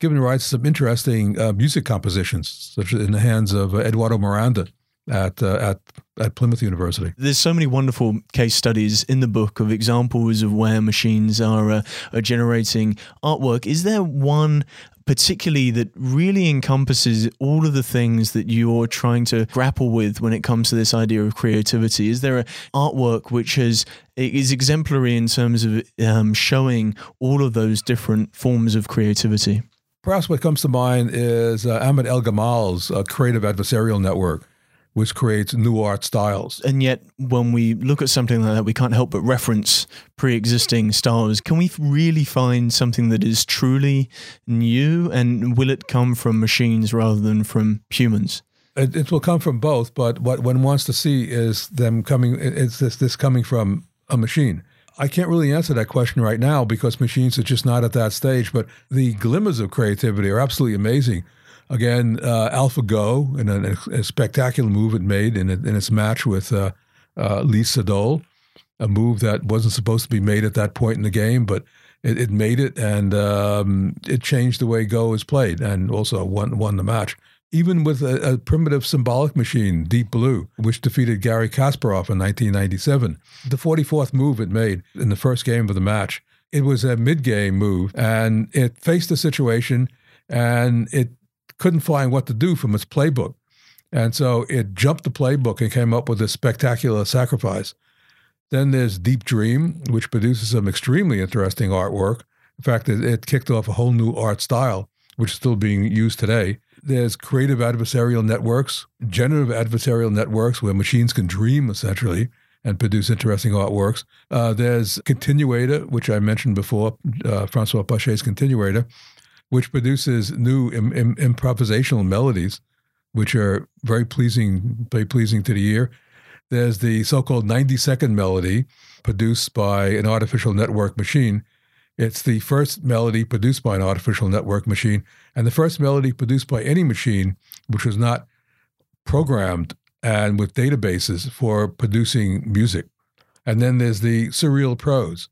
given rise to some interesting uh, music compositions, such as in the hands of uh, Eduardo Miranda at uh, at at Plymouth University.
There's so many wonderful case studies in the book of examples of where machines are uh, are generating artwork. Is there one particularly that really encompasses all of the things that you're trying to grapple with when it comes to this idea of creativity? Is there an artwork which has is exemplary in terms of um, showing all of those different forms of creativity?
Perhaps what comes to mind is uh, Ahmed Elgammal's uh, creative adversarial network which creates new art styles.
And yet, when we look at something like that, we can't help but reference pre existing styles. Can we really find something that is truly new? And will it come from machines rather than from humans?
It, it will come from both, but what one wants to see is them coming, it's this, this coming from a machine. I can't really answer that question right now because machines are just not at that stage, but the glimmers of creativity are absolutely amazing. Again, uh, AlphaGo in a, a, spectacular move it made in, in its match with uh, uh, Lee Sedol, a move that wasn't supposed to be made at that point in the game, but it, it made it and um, it changed the way Go is played and also won, won the match. Even with a, a, primitive symbolic machine, Deep Blue, which defeated Garry Kasparov in 1997, the 44th move it made in the first game of the match, it was a mid game move and it faced the situation and it couldn't find what to do from its playbook. And so it jumped the playbook and came up with a spectacular sacrifice. Then there's Deep Dream, which produces some extremely interesting artwork. In fact, it, it kicked off a whole new art style, which is still being used today. There's creative adversarial networks, generative adversarial networks where machines can dream essentially and produce interesting artworks. Uh, there's Continuator, which I mentioned before, uh, Francois Pachet's Continuator, which produces new Im- Im- improvisational melodies, which are very pleasing, very pleasing to the ear. There's the so-called 90-second melody produced by an artificial network machine. It's the first melody produced by an artificial network machine, and the first melody produced by any machine which was not programmed and with databases for producing music. And then there's the surreal prose,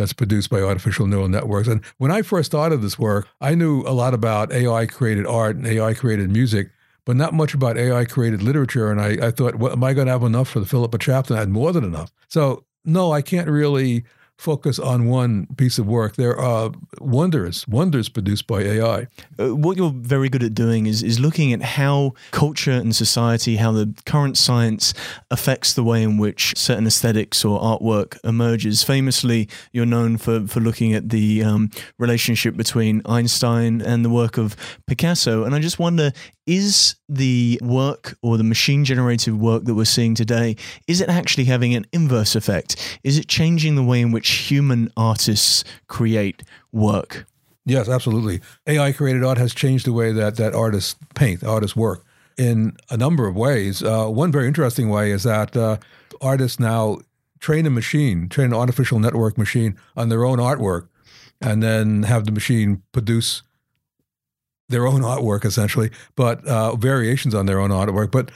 that's produced by artificial neural networks. And when I first started this work, I knew a lot about AI created art and AI created music, but not much about AI created literature. And I, I thought, well, am I going to have enough for the Philippa chapter? I had more than enough. So, no, I can't really focus on one piece of work. There are wonders, wonders produced by AI.
Uh, what you're very good at doing is is looking at how culture and society, how the current science affects the way in which certain aesthetics or artwork emerges. Famously, you're known for for looking at the um, relationship between Einstein and the work of Picasso, and I just wonder is the work or the machine generated work that we're seeing today is it actually having an inverse effect? Is it changing the way in which human artists create work?
Yes absolutely. Ai created art has changed the way that that artists paint artists work in a number of ways. Uh, one very interesting way is that uh, artists now train a machine train an artificial network machine on their own artwork and then have the machine produce their own artwork essentially, but uh, variations on their own artwork. But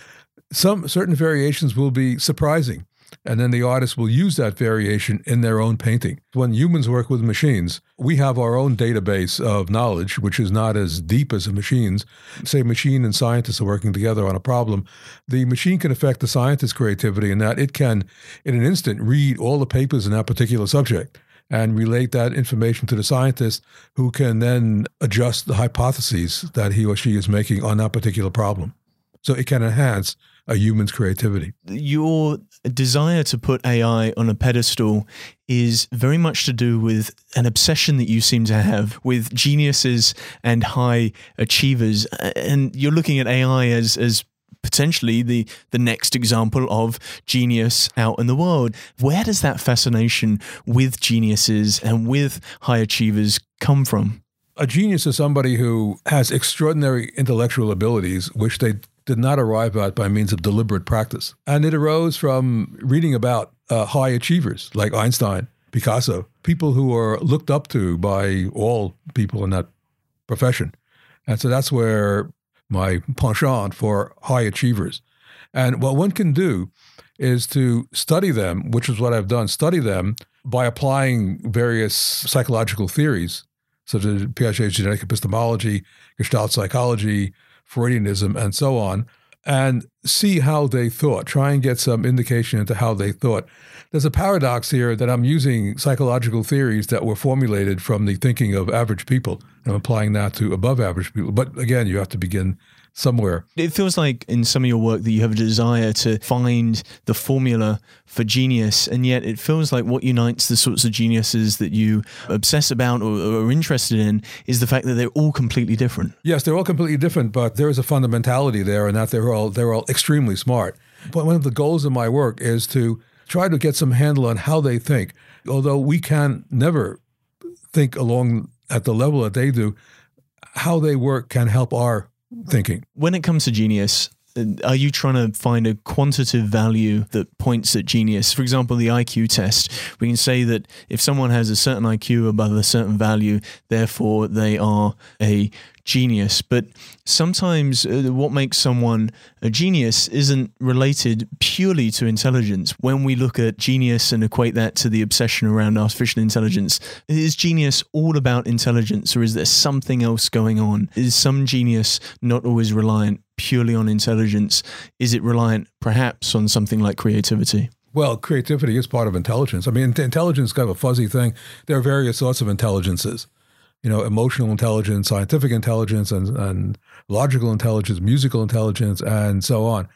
some certain variations will be surprising. And then the artist will use that variation in their own painting. When humans work with machines, we have our own database of knowledge, which is not as deep as a machine's. Say, machine and scientists are working together on a problem. The machine can affect the scientist's creativity in that it can, in an instant, read all the papers in that particular subject and relate that information to the scientist who can then adjust the hypotheses that he or she is making on that particular problem. So it can enhance a human's creativity.
Your desire to put AI on a pedestal is very much to do with an obsession that you seem to have with geniuses and high achievers. And you're looking at AI as, as potentially the the next example of genius out in the world. Where does that fascination with geniuses and with high achievers come from?
A genius is somebody who has extraordinary intellectual abilities, which they did not arrive at by means of deliberate practice. And it arose from reading about uh, high achievers like Einstein, Picasso, people who are looked up to by all people in that profession. And so that's where my penchant for high achievers. And what one can do is to study them, which is what I've done, study them by applying various psychological theories, such as Piaget's genetic epistemology, Gestalt psychology, Freudianism, and so on, and see how they thought, try and get some indication into how they thought. There's a paradox here that I'm using psychological theories that were formulated from the thinking of average people. I'm applying that to above average people. But again, you have to begin somewhere.
It feels like in some of your work that you have a desire to find the formula for genius, and yet it feels like what unites the sorts of geniuses that you obsess about or, or are interested in is the fact that they're all completely different.
Yes, they're all completely different, but there is a fundamentality there, and that they're all they're all extremely smart. But one of the goals of my work is to try to get some handle on how they think. Although we can never think along at the level that they do, how they work can help our thinking.
When it comes to genius, are you trying to find a quantitative value that points at genius? For example, the IQ test. We can say that if someone has a certain IQ above a certain value, therefore they are a genius. But sometimes uh, what makes someone a genius isn't related purely to intelligence. When we look at genius and equate that to the obsession around artificial intelligence, is genius all about intelligence or is there something else going on? Is some genius not always reliant purely on intelligence? Is it reliant perhaps on something like creativity?
Well, creativity is part of intelligence. I mean, intelligence is kind of a fuzzy thing. There are various sorts of intelligences. You know, emotional intelligence, scientific intelligence, and, and logical intelligence, musical intelligence, and so on.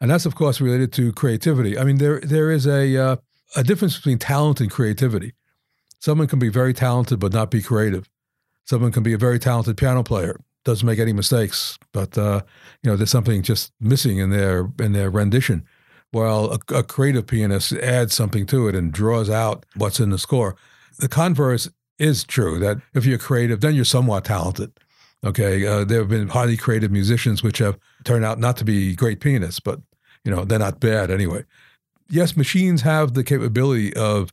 And that's, of course, related to creativity. I mean, there there is a uh, a difference between talent and creativity. Someone can be very talented but not be creative. Someone can be a very talented piano player doesn't make any mistakes, but uh, you know there's something just missing in their in their rendition. While a, a, creative pianist adds something to it and draws out what's in the score. The converse is true that if you're creative, then you're somewhat talented. Okay, uh, there have been highly creative musicians which have turned out not to be great pianists, but you know they're not bad anyway. Yes, machines have the capability of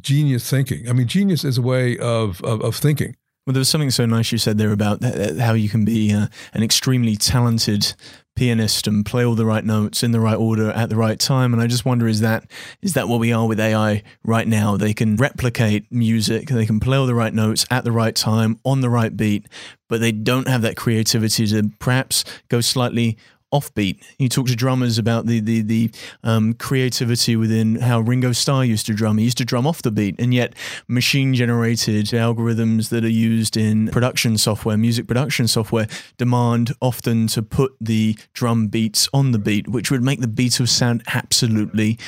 genius thinking. I mean, genius is a way of, of, of thinking.
Well, there was something so nice you said there about how you can be uh, an extremely talented pianist and play all the right notes in the right order at the right time. And I just wonder is that is that what we are with AI right now? They can replicate music, they can play all the right notes at the right time on the right beat, but they don't have that creativity to perhaps go slightly offbeat. You talk to drummers about the the the um, creativity within how Ringo Starr used to drum. He used to drum off the beat, and yet machine generated algorithms that are used in production software, music production software, demand often to put the drum beats on the beat, which would make the Beatles sound absolutely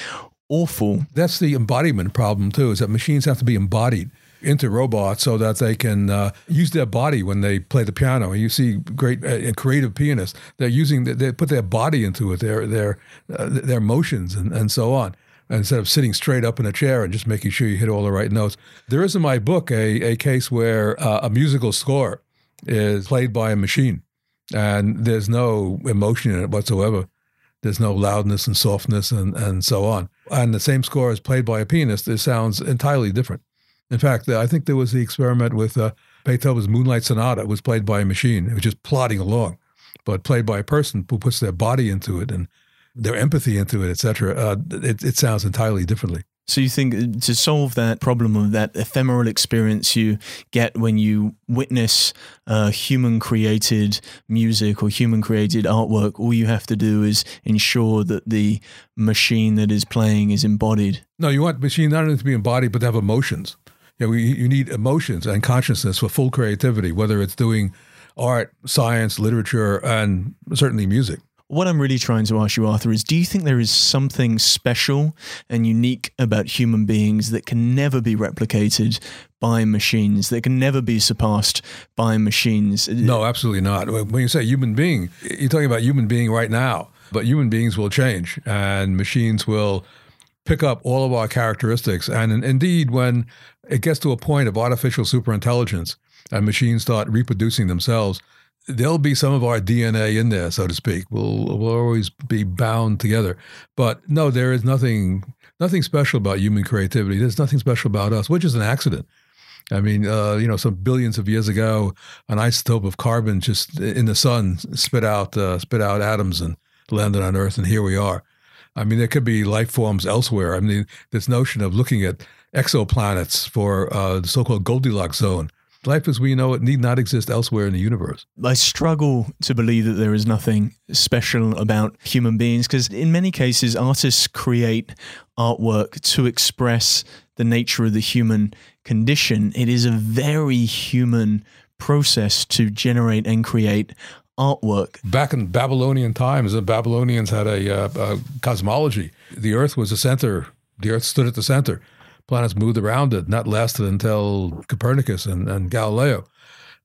awful.
That's the embodiment problem too. Is that machines have to be embodied into robots so that they can uh, use their body when they play the piano. You see great uh, creative pianists; they're using they put their body into it, their their uh, their motions and, and so on. Instead of sitting straight up in a chair and just making sure you hit all the right notes, there is in my book a, a case where uh, a musical score is played by a machine, and there's no emotion in it whatsoever. There's no loudness and softness and, and so on. And the same score is played by a pianist. It sounds entirely different. In fact, I think there was the experiment with uh, Beethoven's Moonlight Sonata. It was played by a machine. It was just plodding along, but played by a person who puts their body into it and their empathy into it, etc. Uh, it, it sounds entirely differently.
So you think uh, to solve that problem of that ephemeral experience you get when you witness uh, human created music or human created artwork, all you have to do is ensure that the machine that is playing is embodied.
No, you want the machine not only to be embodied but to have emotions. You, know, you need emotions and consciousness for full creativity, whether it's doing art, science, literature, and certainly music.
What I'm really trying to ask you, Arthur, is do you think there is something special and unique about human beings that can never be replicated by machines, that can never be surpassed by machines?
No, absolutely not. When you say human being, you're talking about human being right now, but human beings will change and machines will pick up all of our characteristics. And indeed, when it gets to a point of artificial superintelligence and machines start reproducing themselves, there'll be some of our DNA in there, so to speak. We'll we'll always be bound together. But no, there is nothing nothing special about human creativity. There's nothing special about us, which is an accident. I mean, uh, you know, some billions of years ago, an isotope of carbon just in the sun spit out uh, spit out atoms and landed on Earth, and here we are. I mean, there could be life forms elsewhere. I mean, this notion of looking at exoplanets for uh, the so-called Goldilocks zone life as we know it need not exist elsewhere in the universe.
I struggle to believe that there is nothing special about human beings because, in many cases, artists create artwork to express the nature of the human condition. It is a very human process to generate and create artwork.
Back in Babylonian times, the Babylonians had a, uh, a cosmology. The earth was the center, the earth stood at the center planets moved around it. And that lasted until Copernicus and, and Galileo.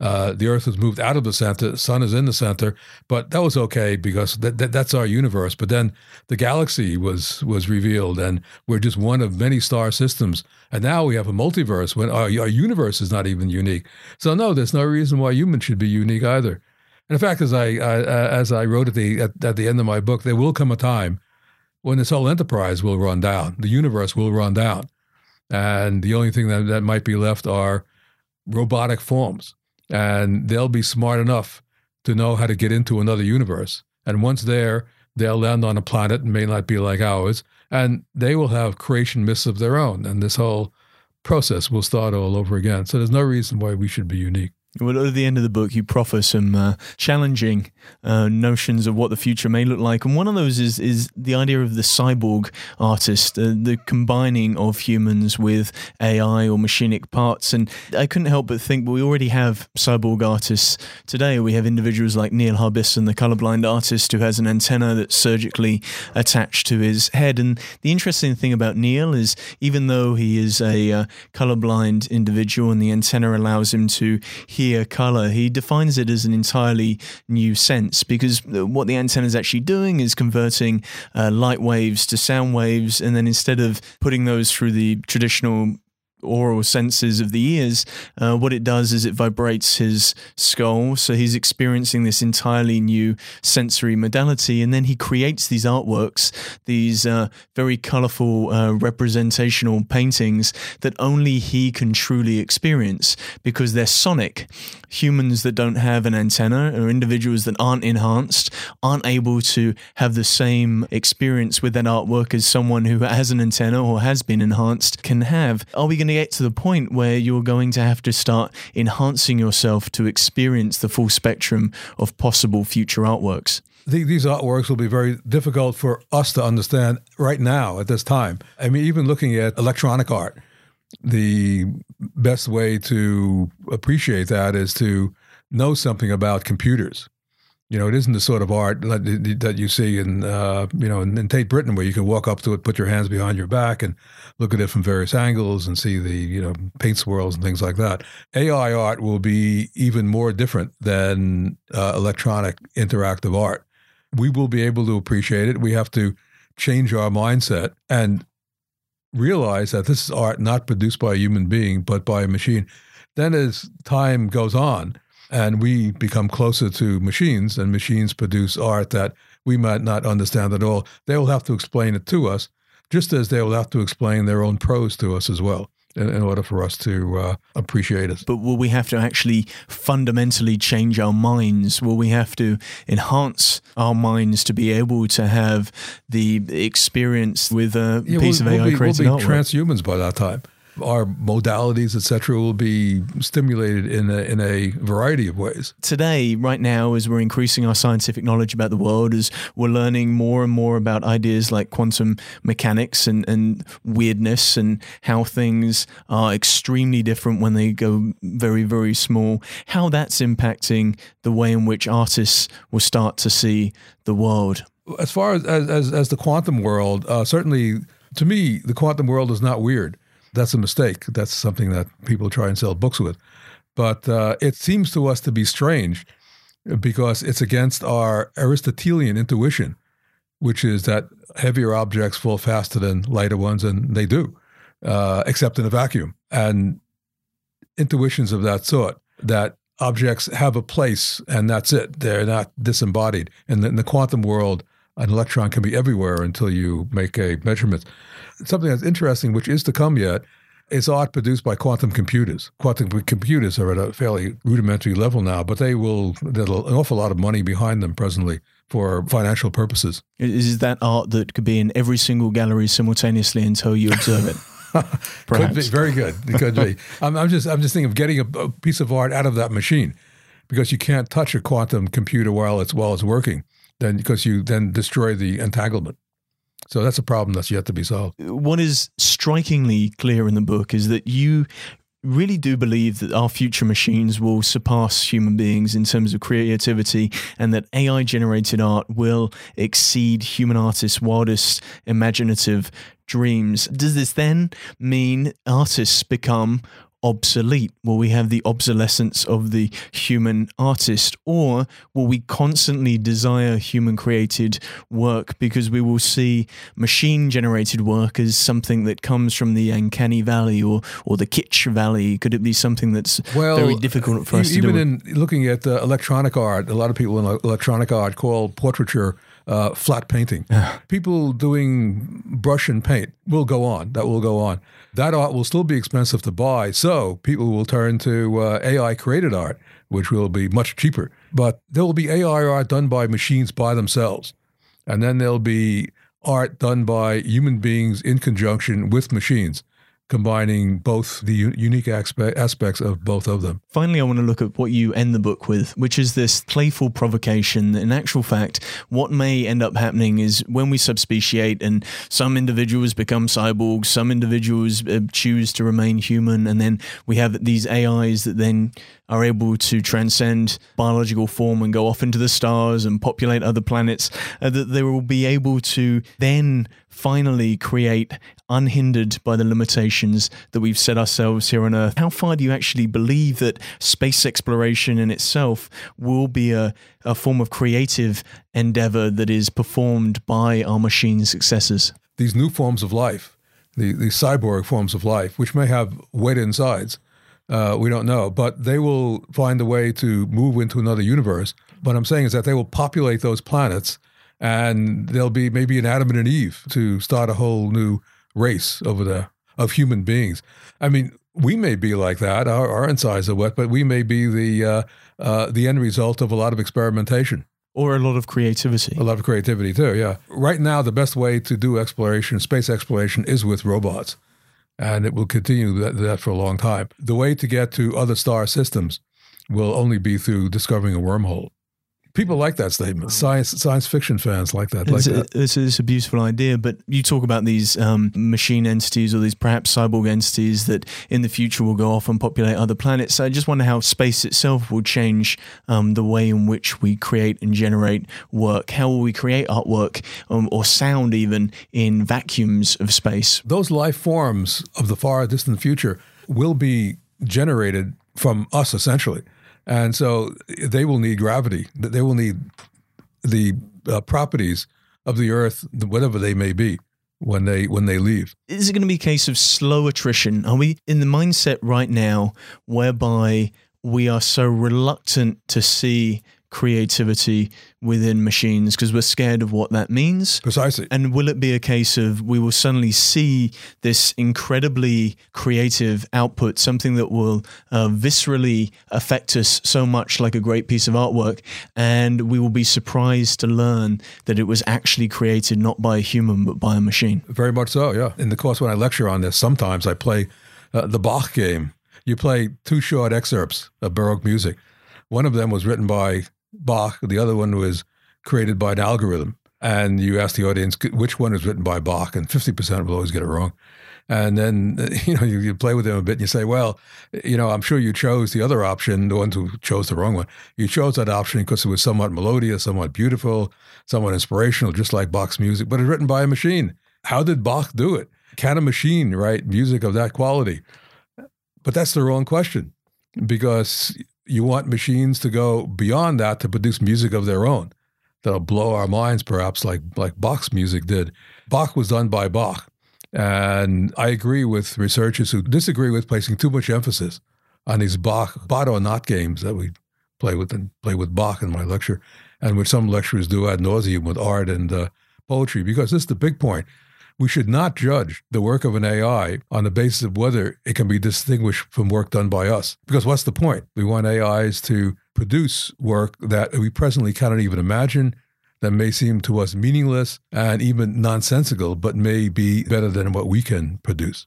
Uh, the Earth was moved out of the center, sun is in the center, but that was okay because that, that, that's our universe. But then the galaxy was was revealed, and we're just one of many star systems. And now we have a multiverse when our, our universe is not even unique. So no, there's no reason why humans should be unique either. And in fact, as I, I as I wrote at the at, at the end of my book, there will come a time when this whole enterprise will run down, the universe will run down and the only thing that, that might be left are robotic forms. And they'll be smart enough to know how to get into another universe. And once there, they'll land on a planet and may not be like ours, and they will have creation myths of their own. And this whole process will start all over again. So there's no reason why we should be unique.
Well, at the end of the book, you proffer some uh, challenging uh, notions of what the future may look like, and one of those is is the idea of the cyborg artist, uh, the combining of humans with AI or machinic parts. And I couldn't help but think, well, we already have cyborg artists today. We have individuals like Neil Harbisson, the colorblind artist, who has an antenna that's surgically attached to his head. And the interesting thing about Neil is, even though he is a uh, colorblind individual, and the antenna allows him to hear color, he defines it as an entirely new sense because what the antenna is actually doing is converting uh, light waves to sound waves, and then instead of putting those through the traditional aural senses of the ears, uh, what it does is it vibrates his skull. So he's experiencing this entirely new sensory modality. And then he creates these artworks, these uh, very colorful uh, representational paintings that only he can truly experience because they're sonic. Humans that don't have an antenna or individuals that aren't enhanced aren't able to have the same experience with that artwork as someone who has an antenna or has been enhanced can have. Are we going to get to the point where you're going to have to start enhancing yourself to experience the full spectrum of possible future artworks.
These artworks will be very difficult for us to understand right now at this time. I mean, even looking at electronic art, the best way to appreciate that is to know something about computers. You know, it isn't the sort of art that, you see in, uh, you know, in, in, Tate Britain where you can walk up to it, put your hands behind your back, and look at it from various angles and see the, you know, paint swirls and things like that. AI art will be even more different than uh, electronic interactive art. We will be able to appreciate it. We have to change our mindset and realize that this is art not produced by a human being, but by a machine. Then, as time goes on, and we become closer to machines and machines produce art that we might not understand at all. They will have to explain it to us just as they will have to explain their own prose to us as well in, in order for us to uh, appreciate it.
But will we have to actually fundamentally change our minds? Will we have to enhance our minds to be able to have the experience with a yeah, piece
we'll,
of AI
we'll be,
created
we'll be transhumans by that time our modalities, etc., will be stimulated in a, in a variety of ways.
Today, right now, as we're increasing our scientific knowledge about the world, as we're learning more and more about ideas like quantum mechanics and, and weirdness and how things are extremely different when they go very, very small, how that's impacting the way in which artists will start to see the world.
As far as, as, as the quantum world, uh, certainly to me, the quantum world is not weird. That's a mistake. That's something that people try and sell books with. But uh, it seems to us to be strange because it's against our Aristotelian intuition, which is that heavier objects fall faster than lighter ones, and they do, uh, except in a vacuum. And intuitions of that sort, that objects have a place and that's it, they're not disembodied. And in the quantum world, an electron can be everywhere until you make a measurement something that's interesting, which is to come yet, is art produced by quantum computers. Quantum computers are at a fairly rudimentary level now, but they will, there's an awful lot of money behind them presently for financial purposes.
Is that art that could be in every single gallery simultaneously until you observe it?
could be very good. It could be. I'm, I'm, just I'm just thinking of getting a, a, piece of art out of that machine because you can't touch a quantum computer while it's while it's working. Then because you then destroy the entanglement. So that's a problem that's yet to be solved.
What is strikingly clear in the book is that you really do believe that our future machines will surpass human beings in terms of creativity and that AI generated art will exceed human artists' wildest imaginative dreams. Does this then mean artists become obsolete? Will we have the obsolescence of the human artist? Or will we constantly desire human created work because we will see machine generated work as something that comes from the uncanny valley or, or the kitsch valley? Could it be something that's well, very difficult for us
even
to
do? Even in looking at uh, electronic art, a lot of people in electronic art call portraiture uh, flat painting. People doing brush and paint will go on. That will go on. That art will still be expensive to buy. So people will turn to uh, AI created art, which will be much cheaper. But there will be AI art done by machines by themselves. And then there'll be art done by human beings in conjunction with machines combining both the unique aspe- aspects of both of them.
Finally, I want to look at what you end the book with, which is this playful provocation. In actual fact, what may end up happening is when we subspeciate and some individuals become cyborgs, some individuals uh, choose to remain human, and then we have these AIs that then are able to transcend biological form and go off into the stars and populate other planets, uh, that they will be able to then finally create unhindered by the limitations that we've set ourselves here on Earth. How far do you actually believe that space exploration in itself will be a, a form of creative endeavor that is performed by our machine successors?
These new forms of life, the, the cyborg forms of life, which may have wet insides, uh, we don't know, but they will find a way to move into another universe. What I'm saying is that they will populate those planets and there'll be maybe an Adam and an Eve to start a whole new race over there of human beings. I mean, we may be like that. Our, our insides are wet, but we may be the uh, uh, the end result of a lot of experimentation
or a lot of creativity.
A lot of creativity too. Yeah. Right now, the best way to do exploration, space exploration, is with robots, and it will continue that, that for a long time. The way to get to other star systems will only be through discovering a wormhole People like that statement. Science science fiction fans like that. Like
It's, a,
that.
it's, it's a beautiful idea, but you talk about these um, machine entities or these perhaps cyborg entities that in the future will go off and populate other planets. So I just wonder how space itself will change um, the way in which we create and generate work. How will we create artwork um, or sound even in vacuums of space?
Those life forms of the far distant future will be generated from us essentially. And so they will need gravity. They will need the uh, properties of the earth, whatever they may be, when they when they leave.
Is it going to be a case of slow attrition? Are we in the mindset right now whereby we are so reluctant to see creativity within machines because we're scared of what that means?
Precisely.
And will it be a case of we will suddenly see this incredibly creative output, something that will uh, viscerally affect us so much like a great piece of artwork, and we will be surprised to learn that it was actually created not by a human but by a machine?
Very much so, yeah. In the course when I lecture on this, sometimes I play uh, the Bach game. You play two short excerpts of Baroque music. One of them was written by Bach, the other one was created by an algorithm. And you ask the audience which one is written by Bach, and 50% will always get it wrong. And then, you know, you, you play with them a bit and you say, well, you know, I'm sure you chose the other option, the ones who chose the wrong one. You chose that option because it was somewhat melodious, somewhat beautiful, somewhat inspirational, just like Bach's music, but it's written by a machine. How did Bach do it? Can a machine write music of that quality? But that's the wrong question because you want machines to go beyond that to produce music of their own that'll blow our minds, perhaps like like Bach's music did. Bach was done by Bach, and I agree with researchers who disagree with placing too much emphasis on these Bach or not games that we play with and play with Bach in my lecture, and which some lecturers do ad nauseum with art and uh, poetry, because this is the big point. We should not judge the work of an AI on the basis of whether it can be distinguished from work done by us. Because what's the point? We want AIs to produce work that we presently cannot even imagine, that may seem to us meaningless and even nonsensical, but may be better than what we can produce.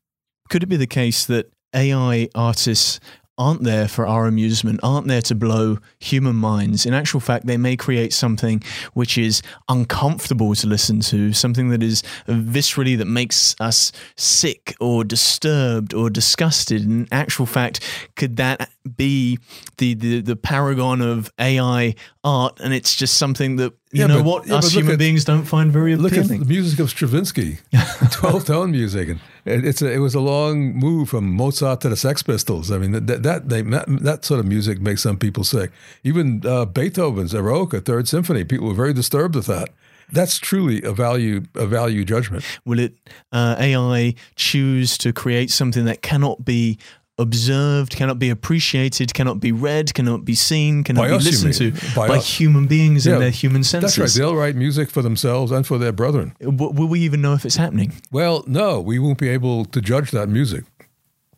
Could it be the case that AI artists aren't there for our amusement, aren't there to blow human minds. In actual fact, they may create something which is uncomfortable to listen to, something that is viscerally that makes us sick or disturbed or disgusted. In actual fact, could that be the, the, the paragon of AI art? And it's just something that you yeah, know but, what yeah, us human at, beings don't find very appealing.
Look at the music of Stravinsky, twelve tone music, and it's a, it was a long move from Mozart to the Sex Pistols. I mean that that they, that, sort of music makes some people sick. Even uh, Beethoven's Eroica Third Symphony, people were very disturbed with that. That's truly a value a value judgment.
Will it uh, AI choose to create something that cannot be observed, cannot be appreciated, cannot be read, cannot be seen, cannot by be listened to by, by human beings yeah, and their human senses.
That's right. They'll write music for themselves and for their brethren.
W- will we even know if it's happening?
Well, no, we won't be able to judge that music.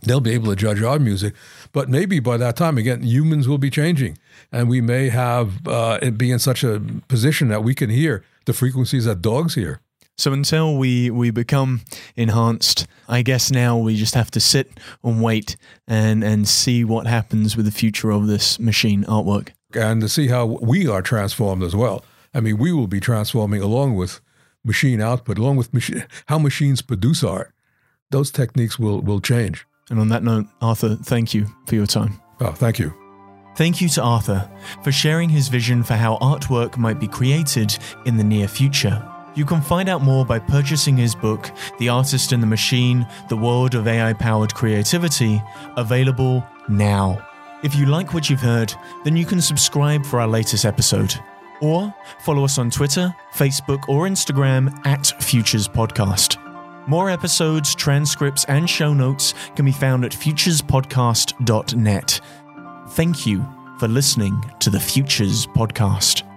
They'll be able to judge our music, but maybe by that time, again, humans will be changing, and we may have uh, be in such a position that we can hear the frequencies that dogs hear.
So until we, we become enhanced, I guess now we just have to sit and wait and, and see what happens with the future of this machine artwork.
And to see how we are transformed as well. I mean, we will be transforming along with machine output, along with machi- how machines produce art. Those techniques will, will change.
And on that note, Arthur, thank you for your time.
Oh, thank you.
Thank you to Arthur for sharing his vision for how artwork might be created in the near future. You can find out more by purchasing his book, The Artist in the Machine The World of AI Powered Creativity, available now. If you like what you've heard, then you can subscribe for our latest episode. Or follow us on Twitter, Facebook, or Instagram at Futures Podcast. More episodes, transcripts, and show notes can be found at futurespodcast.net. Thank you for listening to the Futures Podcast.